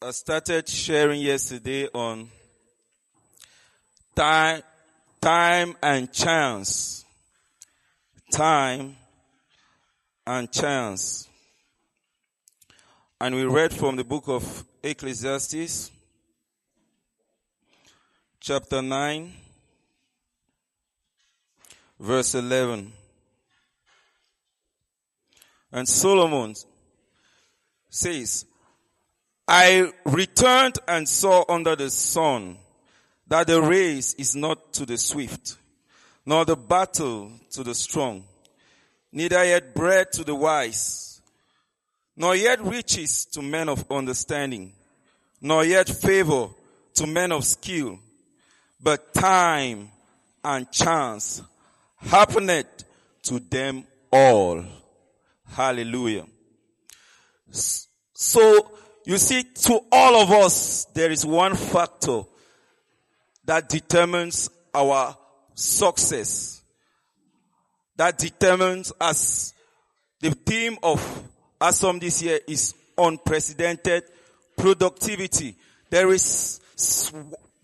I started sharing yesterday on time, time and chance. Time and chance. And we read from the book of Ecclesiastes, chapter 9, verse 11. And Solomon says, I returned and saw under the sun that the race is not to the swift, nor the battle to the strong, neither yet bread to the wise, nor yet riches to men of understanding, nor yet favor to men of skill, but time and chance happened to them all. Hallelujah. So, you see, to all of us, there is one factor that determines our success. That determines us. The theme of ASOM this year is unprecedented productivity. There is,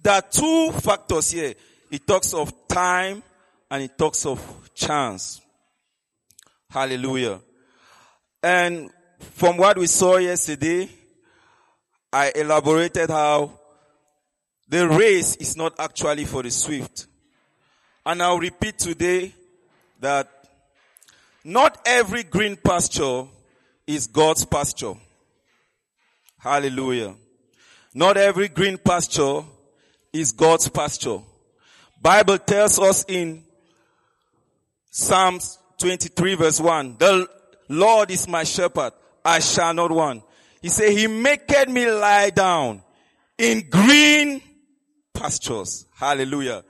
there are two factors here. It talks of time and it talks of chance. Hallelujah. And from what we saw yesterday, I elaborated how the race is not actually for the swift. And I'll repeat today that not every green pasture is God's pasture. Hallelujah. Not every green pasture is God's pasture. Bible tells us in Psalms 23 verse 1, the Lord is my shepherd. I shall not want. He said, he maketh me lie down in green pastures. Hallelujah.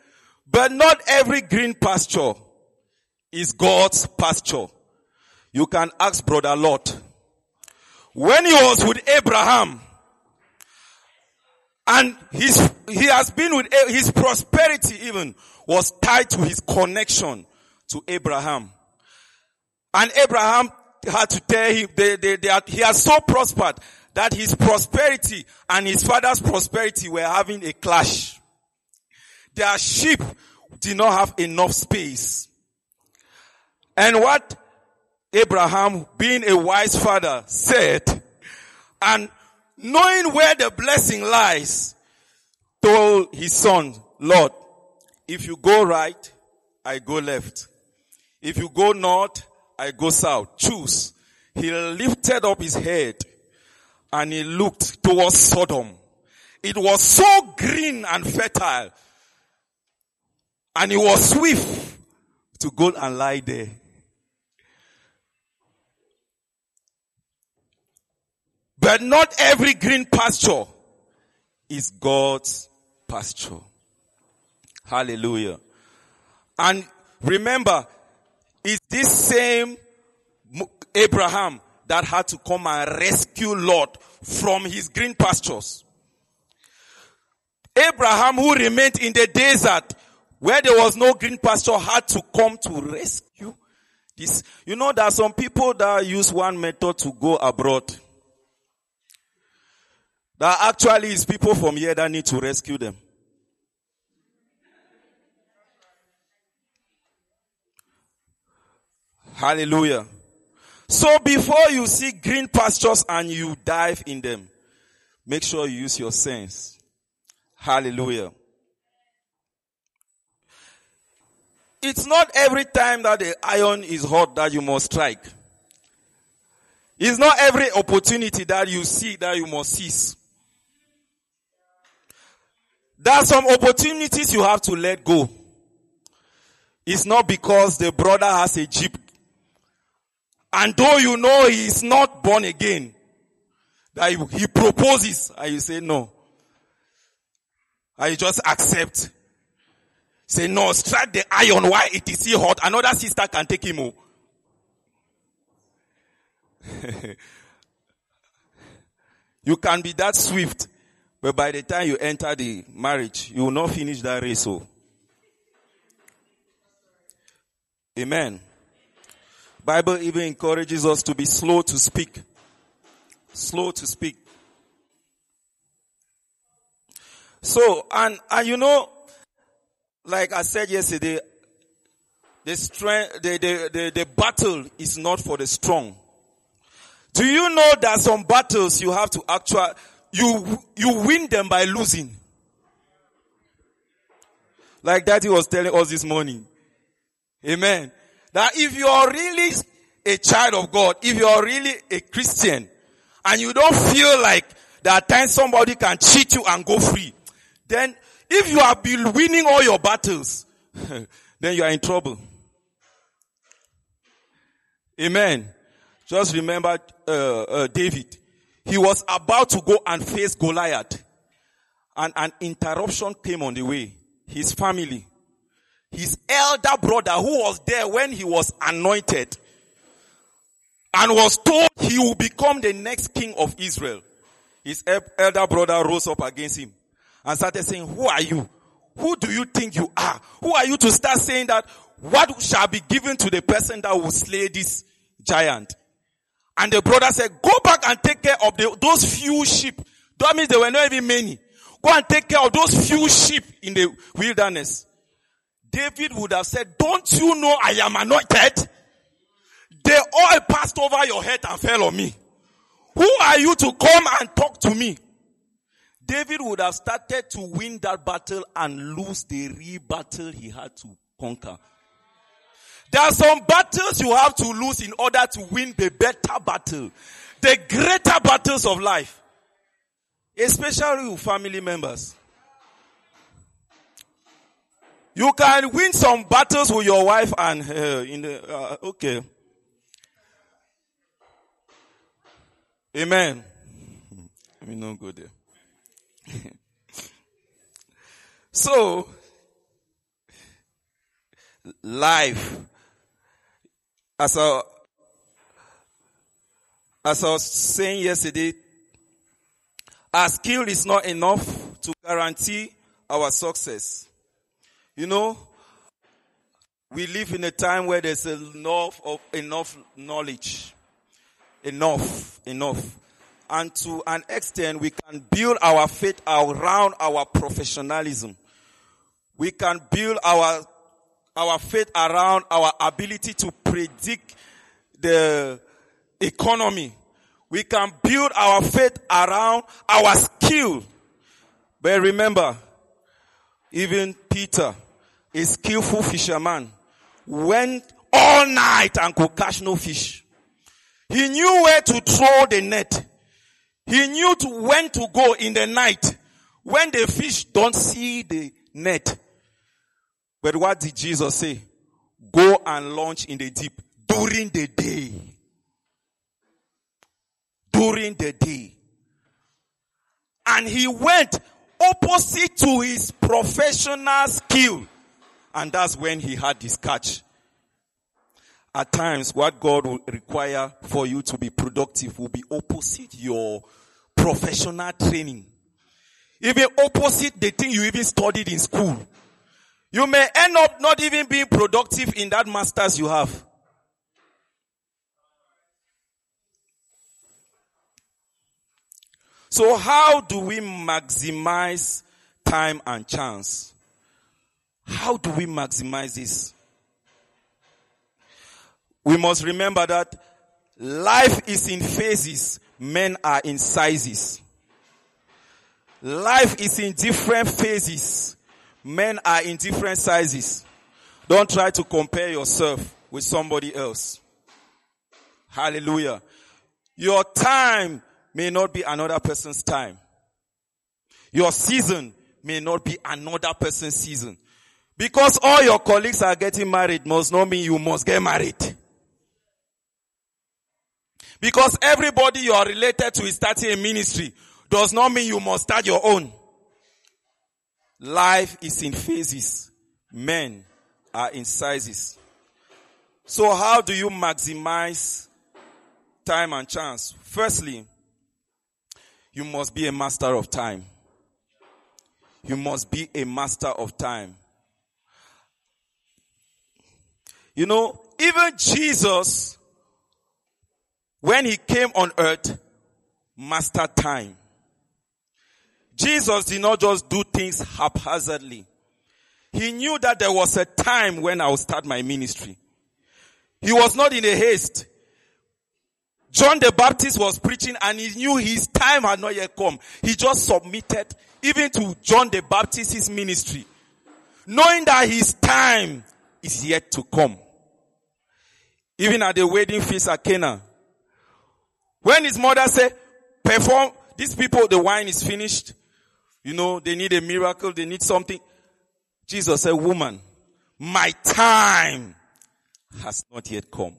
But not every green pasture is God's pasture. You can ask brother Lot. When he was with Abraham, and his, he has been with, his prosperity even was tied to his connection to Abraham. And Abraham had to tell him, they, they, they he has so prospered that his prosperity and his father's prosperity were having a clash. Their sheep did not have enough space. And what Abraham, being a wise father, said, and knowing where the blessing lies, told his son, Lord, if you go right, I go left. If you go north, I go south. Choose. He lifted up his head and he looked towards Sodom. It was so green and fertile. And he was swift to go and lie there. But not every green pasture is God's pasture. Hallelujah. And remember, it's this same Abraham that had to come and rescue Lot from his green pastures. Abraham who remained in the desert where there was no green pasture had to come to rescue this. You know, there are some people that use one method to go abroad. That actually is people from here that need to rescue them. Hallelujah. So before you see green pastures and you dive in them, make sure you use your sense. Hallelujah. It's not every time that the iron is hot that you must strike. It's not every opportunity that you see that you must seize. There are some opportunities you have to let go. It's not because the brother has a jeep and though you know he is not born again, that he proposes and you say no. And you just accept. Say no, strike the iron while it is still hot. Another sister can take him home. Oh. you can be that swift, but by the time you enter the marriage, you will not finish that race. So. Oh. Amen. Bible even encourages us to be slow to speak. Slow to speak. So, and, and you know, like I said yesterday, the strength, the, the, the, the battle is not for the strong. Do you know that some battles you have to actually, you, you win them by losing? Like Daddy was telling us this morning. Amen. That if you are really a child of God, if you are really a Christian, and you don't feel like there are times somebody can cheat you and go free, then if you have been winning all your battles, then you are in trouble. Amen. Just remember uh, uh, David. He was about to go and face Goliath, and an interruption came on the way his family, his elder brother who was there when he was anointed and was told he will become the next king of Israel. His elder brother rose up against him and started saying, who are you? Who do you think you are? Who are you to start saying that what shall be given to the person that will slay this giant? And the brother said, go back and take care of the, those few sheep. That means there were not even many. Go and take care of those few sheep in the wilderness. David would have said, don't you know I am anointed? They all passed over your head and fell on me. Who are you to come and talk to me? David would have started to win that battle and lose the real battle he had to conquer. There are some battles you have to lose in order to win the better battle. The greater battles of life. Especially with family members. You can win some battles with your wife and uh, in the, uh, okay. Amen. Let me not go there. so, life, as I, as I was saying yesterday, our skill is not enough to guarantee our success. You know, we live in a time where there's enough of enough knowledge. Enough, enough. And to an extent, we can build our faith around our professionalism. We can build our, our faith around our ability to predict the economy we can build our faith around our skill. But remember, even Peter, a skillful fisherman, went all night and could catch no fish. He knew where to throw the net. He knew to when to go in the night when the fish don't see the net. But what did Jesus say? Go and launch in the deep during the day during the day. And he went opposite to his professional skill. And that's when he had this catch. At times, what God will require for you to be productive will be opposite your professional training. Even opposite the thing you even studied in school. You may end up not even being productive in that masters you have. So how do we maximize time and chance? How do we maximize this? We must remember that life is in phases, men are in sizes. Life is in different phases, men are in different sizes. Don't try to compare yourself with somebody else. Hallelujah. Your time may not be another person's time. Your season may not be another person's season. Because all your colleagues are getting married must not mean you must get married. Because everybody you are related to is starting a ministry does not mean you must start your own. Life is in phases. Men are in sizes. So how do you maximize time and chance? Firstly, you must be a master of time. You must be a master of time. You know, even Jesus, when he came on earth, mastered time. Jesus did not just do things haphazardly. He knew that there was a time when I would start my ministry. He was not in a haste. John the Baptist was preaching and he knew his time had not yet come. He just submitted even to John the Baptist's ministry, knowing that his time is yet to come. Even at the wedding feast at Cana, when his mother said, perform, these people, the wine is finished. You know, they need a miracle, they need something. Jesus said, woman, my time has not yet come.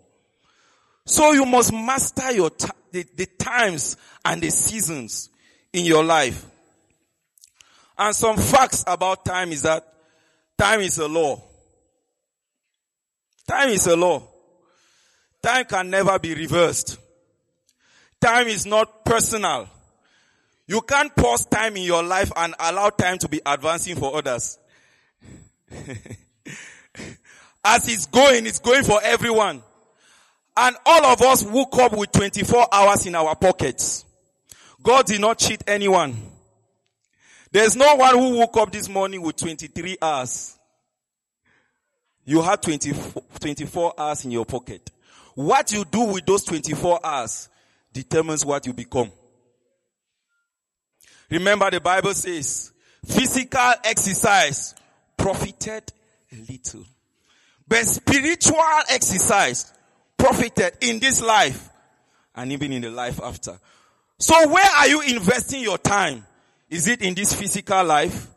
So you must master your t- the, the times and the seasons in your life. And some facts about time is that time is a law. Time is a law. Time can never be reversed. Time is not personal. You can't pause time in your life and allow time to be advancing for others. As it's going, it's going for everyone. And all of us woke up with 24 hours in our pockets. God did not cheat anyone. There's no one who woke up this morning with 23 hours. You had 24, 24 hours in your pocket. What you do with those 24 hours determines what you become. Remember the Bible says, physical exercise profited little. But spiritual exercise profited in this life and even in the life after. So where are you investing your time? Is it in this physical life?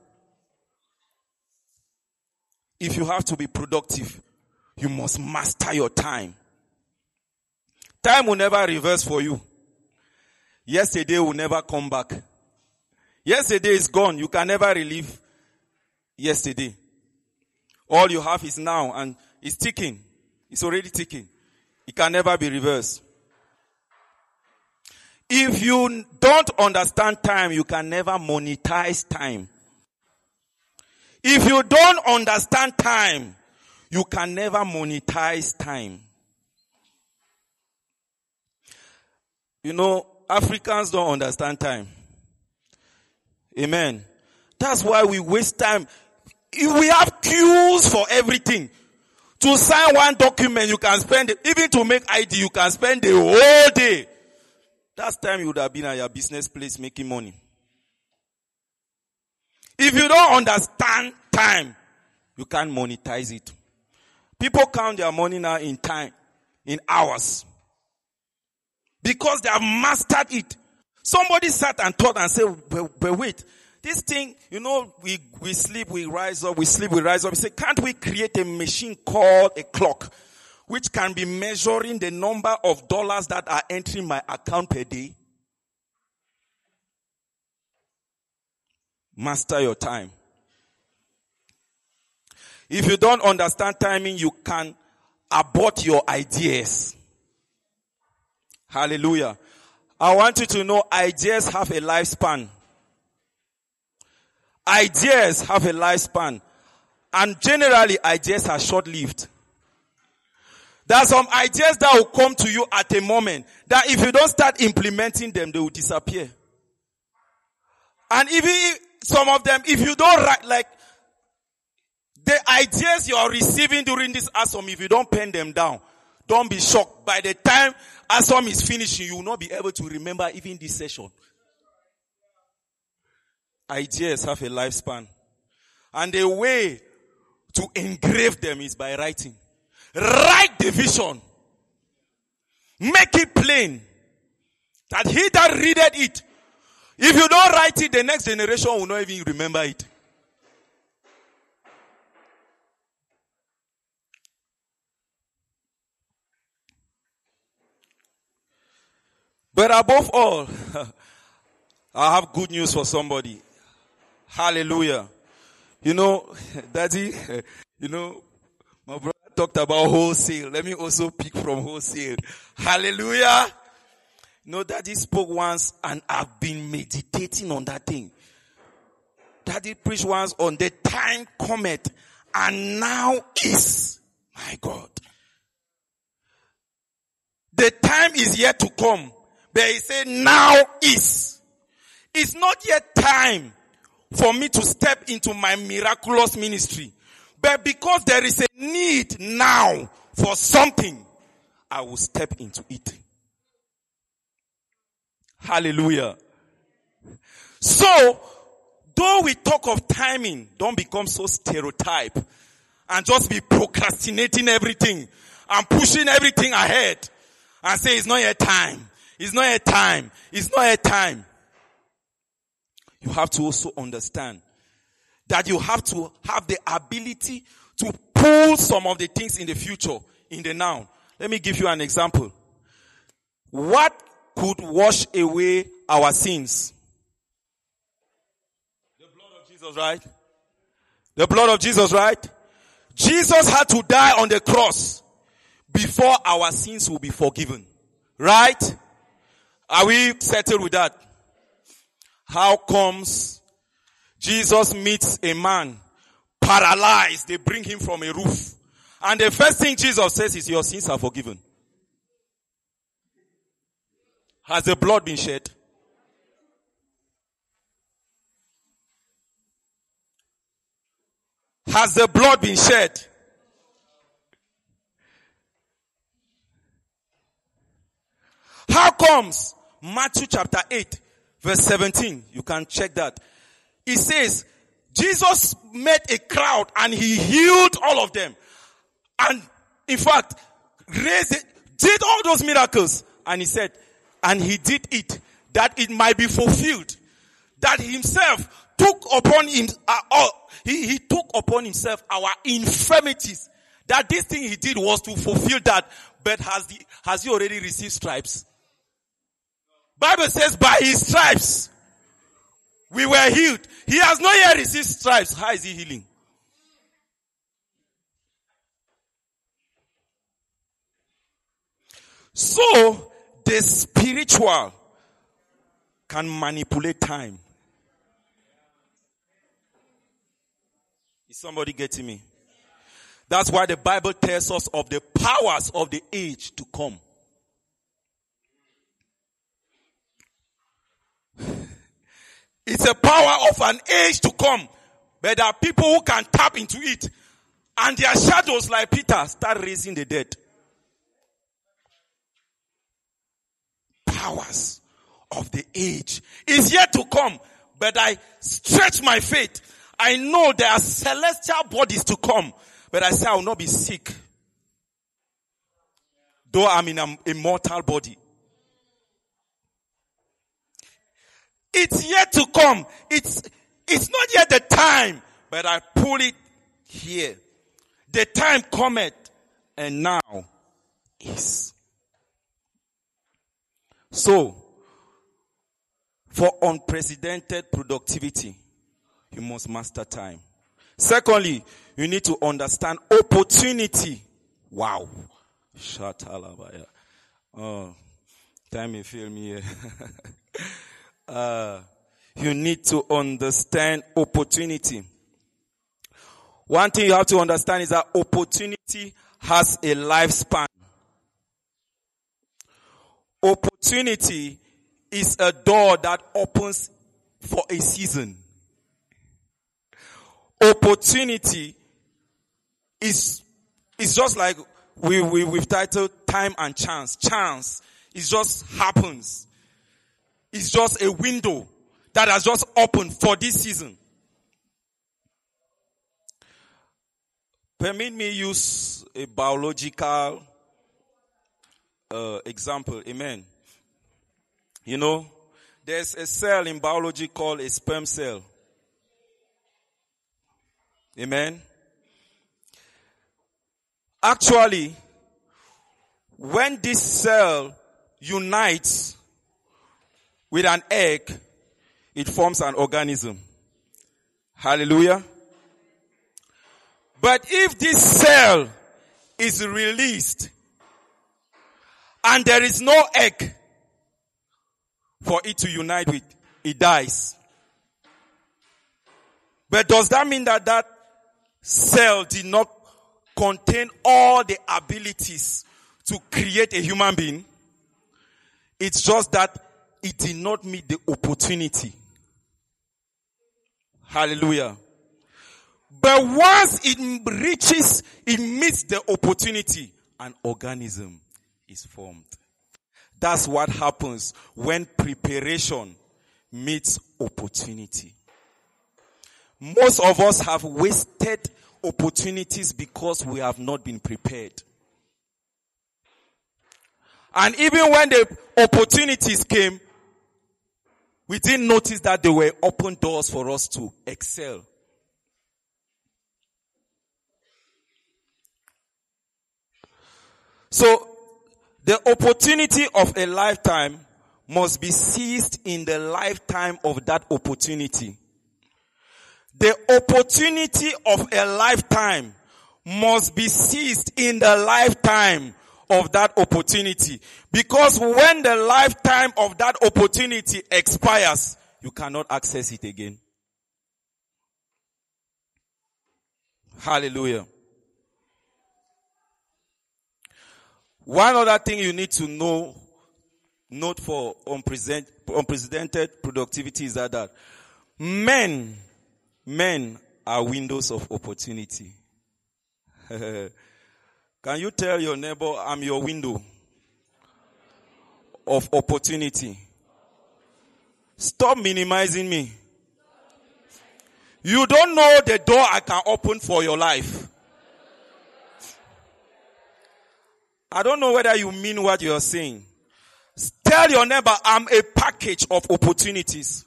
If you have to be productive, you must master your time. Time will never reverse for you. Yesterday will never come back. Yesterday is gone. You can never relive yesterday. All you have is now and it's ticking. It's already ticking. It can never be reversed. If you don't understand time, you can never monetize time. If you don't understand time, you can never monetize time. You know, Africans don't understand time. Amen. That's why we waste time. We have queues for everything. To sign one document, you can spend, it, even to make ID, you can spend the whole day. That's time you would have been at your business place making money. If you don't understand time, you can't monetize it. People count their money now in time, in hours. Because they have mastered it. Somebody sat and thought and said, but, but wait, this thing, you know, we, we sleep, we rise up, we sleep, we rise up. We say, can't we create a machine called a clock, which can be measuring the number of dollars that are entering my account per day? Master your time. If you don't understand timing, you can abort your ideas. Hallelujah. I want you to know ideas have a lifespan. Ideas have a lifespan. And generally ideas are short-lived. There are some ideas that will come to you at a moment that if you don't start implementing them, they will disappear. And even if, some of them, if you don't write, like, the ideas you are receiving during this ASOM, if you don't pen them down, don't be shocked. By the time ASOM is finishing, you will not be able to remember even this session. Ideas have a lifespan. And the way to engrave them is by writing. Write the vision. Make it plain. That he that readeth it. If you don't write it, the next generation will not even remember it. But above all, I have good news for somebody. Hallelujah. You know, daddy, you know, my brother talked about wholesale. Let me also pick from wholesale. Hallelujah. You know, daddy spoke once and I've been meditating on that thing. Daddy preached once on the time cometh and now is my God. The time is yet to come. But he said now is. It's not yet time for me to step into my miraculous ministry. But because there is a need now for something, I will step into it. Hallelujah. So, though we talk of timing, don't become so stereotype and just be procrastinating everything and pushing everything ahead and say it's not yet time. It's not a time. It's not a time. You have to also understand that you have to have the ability to pull some of the things in the future, in the now. Let me give you an example. What could wash away our sins? The blood of Jesus, right? The blood of Jesus, right? Jesus had to die on the cross before our sins will be forgiven. Right? Are we settled with that? How comes Jesus meets a man paralyzed? They bring him from a roof. And the first thing Jesus says is your sins are forgiven. Has the blood been shed? Has the blood been shed? How comes Matthew chapter 8 verse 17, you can check that. It says, Jesus met a crowd and he healed all of them. And in fact, raised it, did all those miracles. And he said, and he did it that it might be fulfilled. That himself took upon him, uh, uh, he, he took upon himself our infirmities. That this thing he did was to fulfill that. But has he, has he already received stripes? Bible says by his stripes we were healed. He has not yet received stripes. How is he healing? So the spiritual can manipulate time. Is somebody getting me? That's why the Bible tells us of the powers of the age to come. It's a power of an age to come. But there are people who can tap into it. And their shadows, like Peter, start raising the dead. Powers of the age is yet to come. But I stretch my faith. I know there are celestial bodies to come. But I say I will not be sick. Though I'm in a, mortal body. It's yet to come. It's, it's not yet the time, but I pull it here. The time cometh and now is. So, for unprecedented productivity, you must master time. Secondly, you need to understand opportunity. Wow. Shatalabaya. Oh, time may fail me here. uh, you need to understand opportunity. One thing you have to understand is that opportunity has a lifespan. Opportunity is a door that opens for a season. Opportunity is, is just like we, we, we've titled time and chance. Chance. It just happens. It's just a window that has just opened for this season. Permit me use a biological uh, example. Amen. You know, there's a cell in biology called a sperm cell. Amen. Actually, when this cell unites with an egg, it forms an organism. Hallelujah. But if this cell is released and there is no egg for it to unite with, it dies. But does that mean that that cell did not contain all the abilities to create a human being? It's just that it did not meet the opportunity Hallelujah. But once it reaches, it meets the opportunity, an organism is formed. That's what happens when preparation meets opportunity. Most of us have wasted opportunities because we have not been prepared. And even when the opportunities came, we didn't notice that they were open doors for us to excel. So, the opportunity of a lifetime must be seized in the lifetime of that opportunity. The opportunity of a lifetime must be seized in the lifetime of that opportunity. Because when the lifetime of that opportunity expires, you cannot access it again. Hallelujah. One other thing you need to know, note for unprecedented productivity is that, that men, men are windows of opportunity. Can you tell your neighbor, I'm your window of opportunity? Stop minimizing me. You don't know the door I can open for your life. I don't know whether you mean what you're saying. Tell your neighbor, I'm a package of opportunities.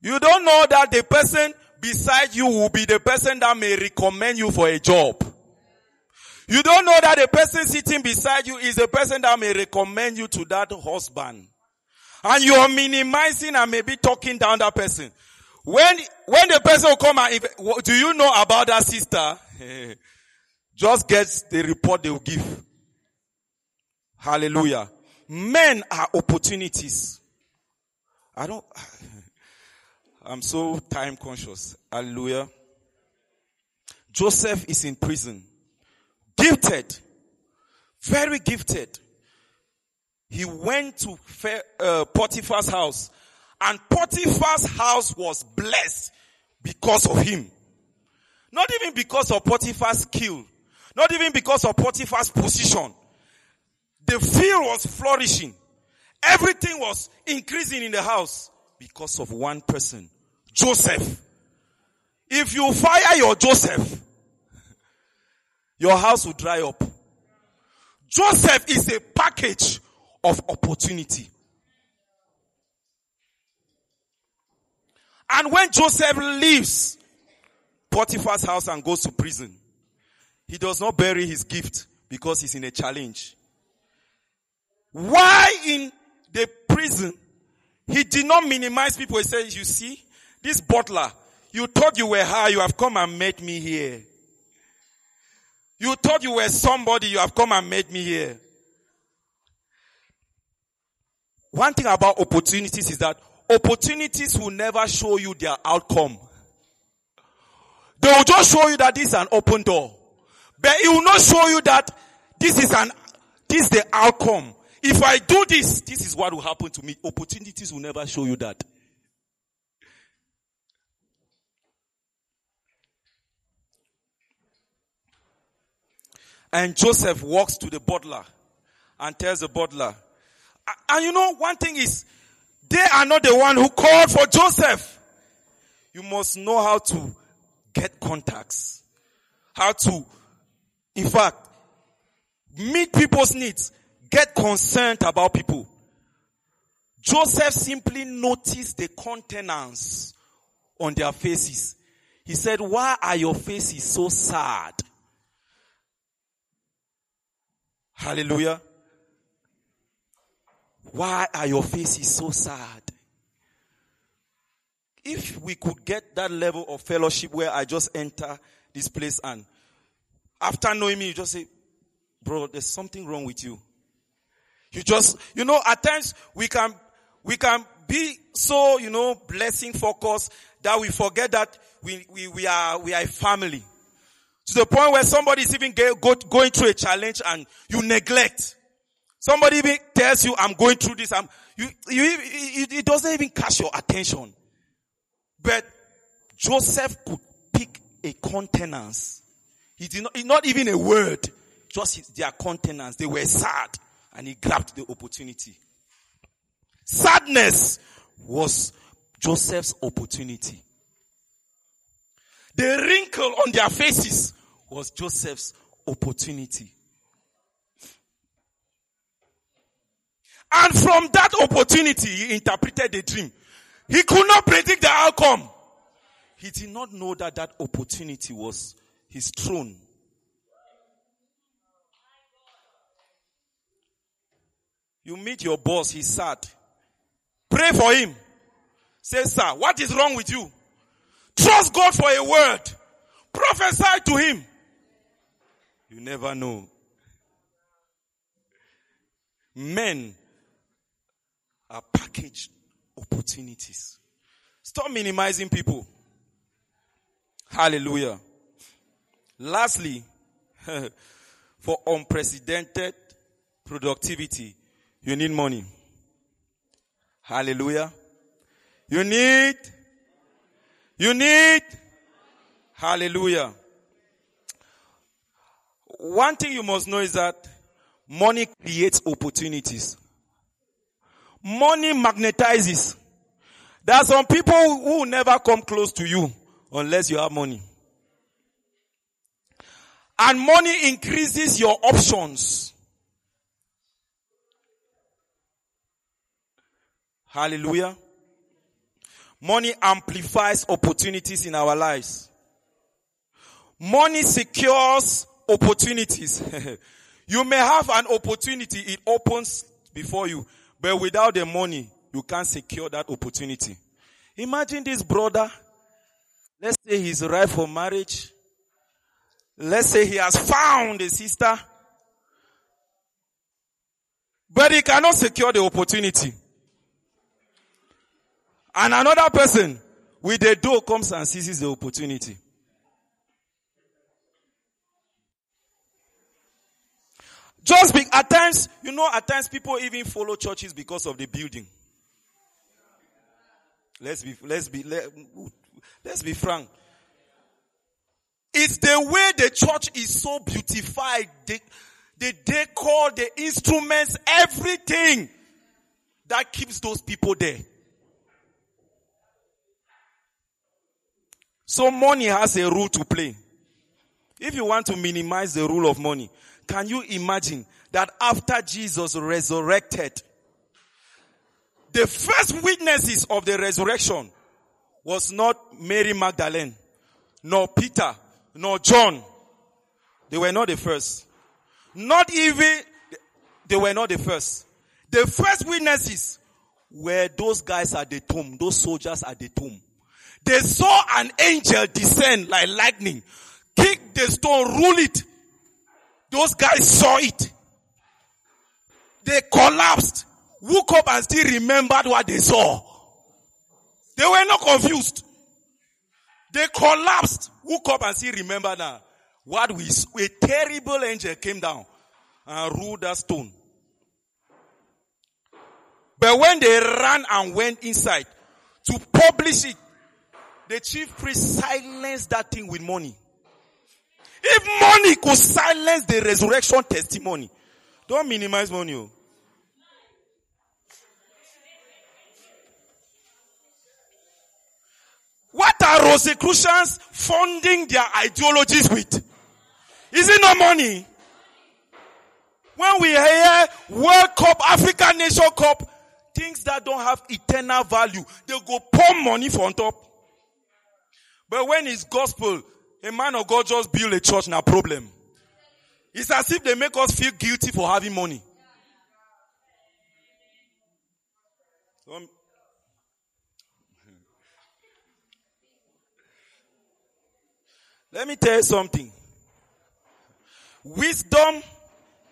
You don't know that the person beside you will be the person that may recommend you for a job. You don't know that the person sitting beside you is the person that may recommend you to that husband. And you are minimizing and maybe talking down that person. When, when the person will come and, if, do you know about that sister? Just get the report they will give. Hallelujah. Men are opportunities. I don't, I'm so time conscious. Hallelujah. Joseph is in prison. Gifted. Very gifted. He went to uh, Potiphar's house and Potiphar's house was blessed because of him. Not even because of Potiphar's skill. Not even because of Potiphar's position. The field was flourishing. Everything was increasing in the house because of one person. Joseph. If you fire your Joseph, your house will dry up. Joseph is a package of opportunity. And when Joseph leaves Potiphar's house and goes to prison, he does not bury his gift because he's in a challenge. Why in the prison, he did not minimize people. He said, you see, this butler, you thought you were high, you have come and met me here. You thought you were somebody, you have come and met me here. One thing about opportunities is that opportunities will never show you their outcome. They will just show you that this is an open door. But it will not show you that this is an, this is the outcome. If I do this, this is what will happen to me. Opportunities will never show you that. And Joseph walks to the butler and tells the butler, and you know, one thing is, they are not the one who called for Joseph. You must know how to get contacts. How to, in fact, meet people's needs. Get concerned about people. Joseph simply noticed the countenance on their faces. He said, why are your faces so sad? Hallelujah. Why are your faces so sad? If we could get that level of fellowship where I just enter this place and after knowing me, you just say, bro, there's something wrong with you. You just, you know, at times we can, we can be so, you know, blessing focused that we forget that we, we, we are, we are a family. To the point where somebody is even go, going through a challenge and you neglect. Somebody even tells you, I'm going through this. I'm, you, you, it, it doesn't even catch your attention. But Joseph could pick a countenance. He did not, not even a word, just their countenance. They were sad and he grabbed the opportunity. Sadness was Joseph's opportunity. The wrinkle on their faces was Joseph's opportunity. And from that opportunity, he interpreted the dream. He could not predict the outcome. He did not know that that opportunity was his throne. You meet your boss, he's sad. Pray for him. Say, sir, what is wrong with you? Trust God for a word. Prophesy to him. You never know. Men are packaged opportunities. Stop minimizing people. Hallelujah. Lastly, for unprecedented productivity, you need money. Hallelujah. You need, you need, hallelujah. One thing you must know is that money creates opportunities. Money magnetizes. There are some people who will never come close to you unless you have money. And money increases your options. Hallelujah. Money amplifies opportunities in our lives. Money secures opportunities. you may have an opportunity, it opens before you, but without the money, you can't secure that opportunity. Imagine this brother. Let's say he's ripe for marriage. Let's say he has found a sister. But he cannot secure the opportunity. And another person with a door comes and seizes the opportunity. Just be, at times, you know, at times people even follow churches because of the building. Let's be, let's be, let, let's be frank. It's the way the church is so beautified. The, the decor, the instruments, everything that keeps those people there. So money has a role to play. If you want to minimize the rule of money, can you imagine that after Jesus resurrected, the first witnesses of the resurrection was not Mary Magdalene, nor Peter, nor John. They were not the first. Not even, they were not the first. The first witnesses were those guys at the tomb, those soldiers at the tomb. They saw an angel descend like lightning, kick the stone, rule it. Those guys saw it. They collapsed, woke up and still remembered what they saw. They were not confused. They collapsed, woke up and still remembered now what we, a terrible angel came down and ruled that stone. But when they ran and went inside to publish it, the chief priest silenced that thing with money. If money could silence the resurrection testimony, don't minimize money. Oh. What are Rosicrucians funding their ideologies with? Is it not money? When we hear World Cup, African Nation Cup, things that don't have eternal value, they go pour money for on top. But when it's gospel, a man of God just build a church, no problem. It's as if they make us feel guilty for having money. So, let me tell you something. Wisdom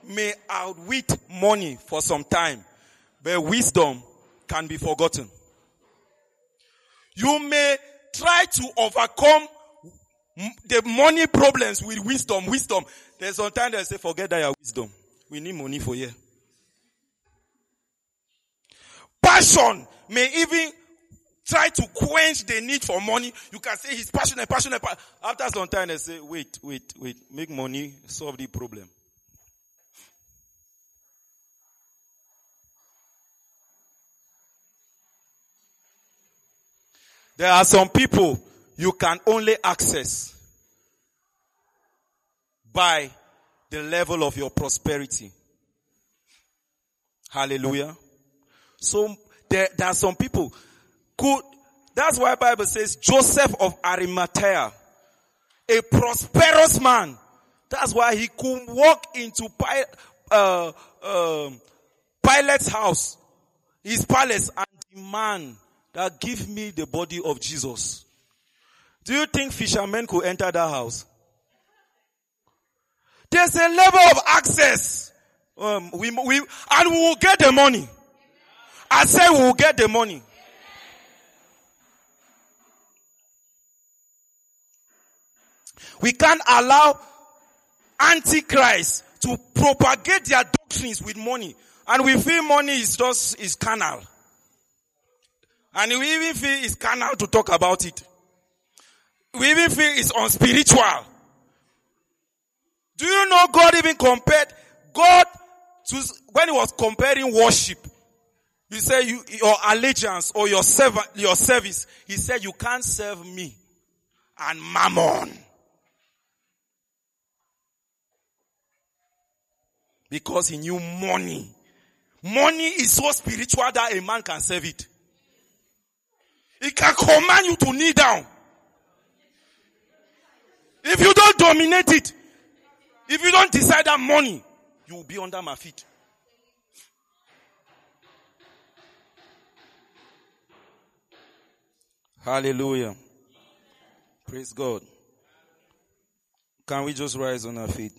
may outwit money for some time, but wisdom can be forgotten. You may try to overcome the money problems with wisdom. Wisdom. There's sometimes they say, forget that your wisdom. We need money for you. Passion may even try to quench the need for money. You can say he's passionate, passionate. After some time, they say, wait, wait, wait. Make money solve the problem. There are some people you can only access by the level of your prosperity. Hallelujah. So there, there are some people could, that's why Bible says Joseph of Arimathea, a prosperous man. That's why he could walk into uh, uh, Pilate's house, his palace, and demand that give me the body of Jesus. Do you think fishermen could enter that house? There's a level of access. Um, we, we, and we will get the money. I say we will get the money. We can't allow antichrist to propagate their doctrines with money. And we feel money is just, is carnal. And we even feel it's carnal to talk about it. We even feel it's unspiritual. Do you know God even compared God to, when he was comparing worship, he said you, your allegiance or your serv- your service, he said you can't serve me and mammon. Because he knew money. Money is so spiritual that a man can serve it. It can command you to kneel down. If you don't dominate it, if you don't decide that money, you will be under my feet. Hallelujah. Praise God. Can we just rise on our feet?